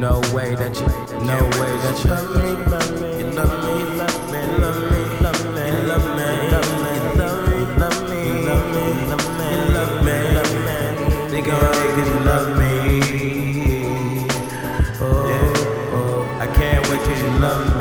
No way that you, no way that you love me, love me, love me, love me, love me, love me, love me, love me, love me, love me, love you love me. Oh, oh, I can't wait 'cause you love me.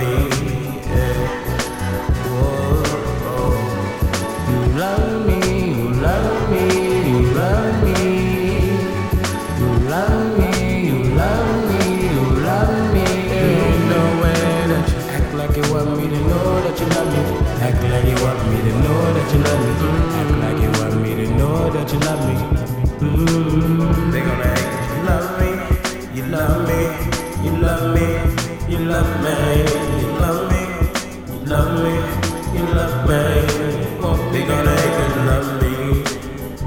Me to know that you love me. Act like you want me to know that you love me. Mm. They gonna like you love me, you love me, you love me, you love me, you love me, you love me, you love me. They gonna like you love me.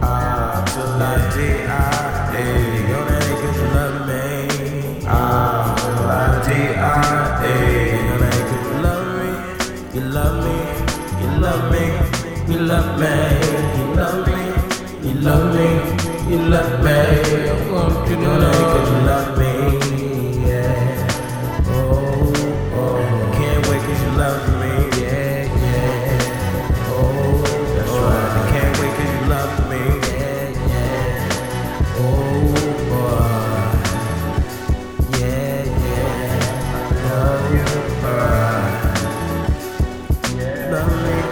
Ah, ah, they gonna like you love me. Ah, ah, they gonna like you love me. You love me, love me, you love me, you love me, you love me, you love me. I want you you love me. Yeah. Oh, oh, can't wait you love me. Yeah, yeah. Oh, right. I can't wait you love me. Yeah, yeah. Oh, boy. Yeah, yeah. I love you, me.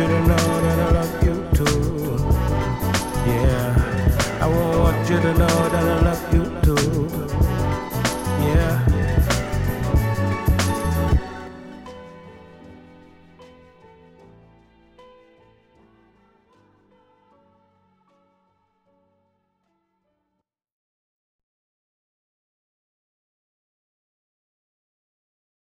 should've known that I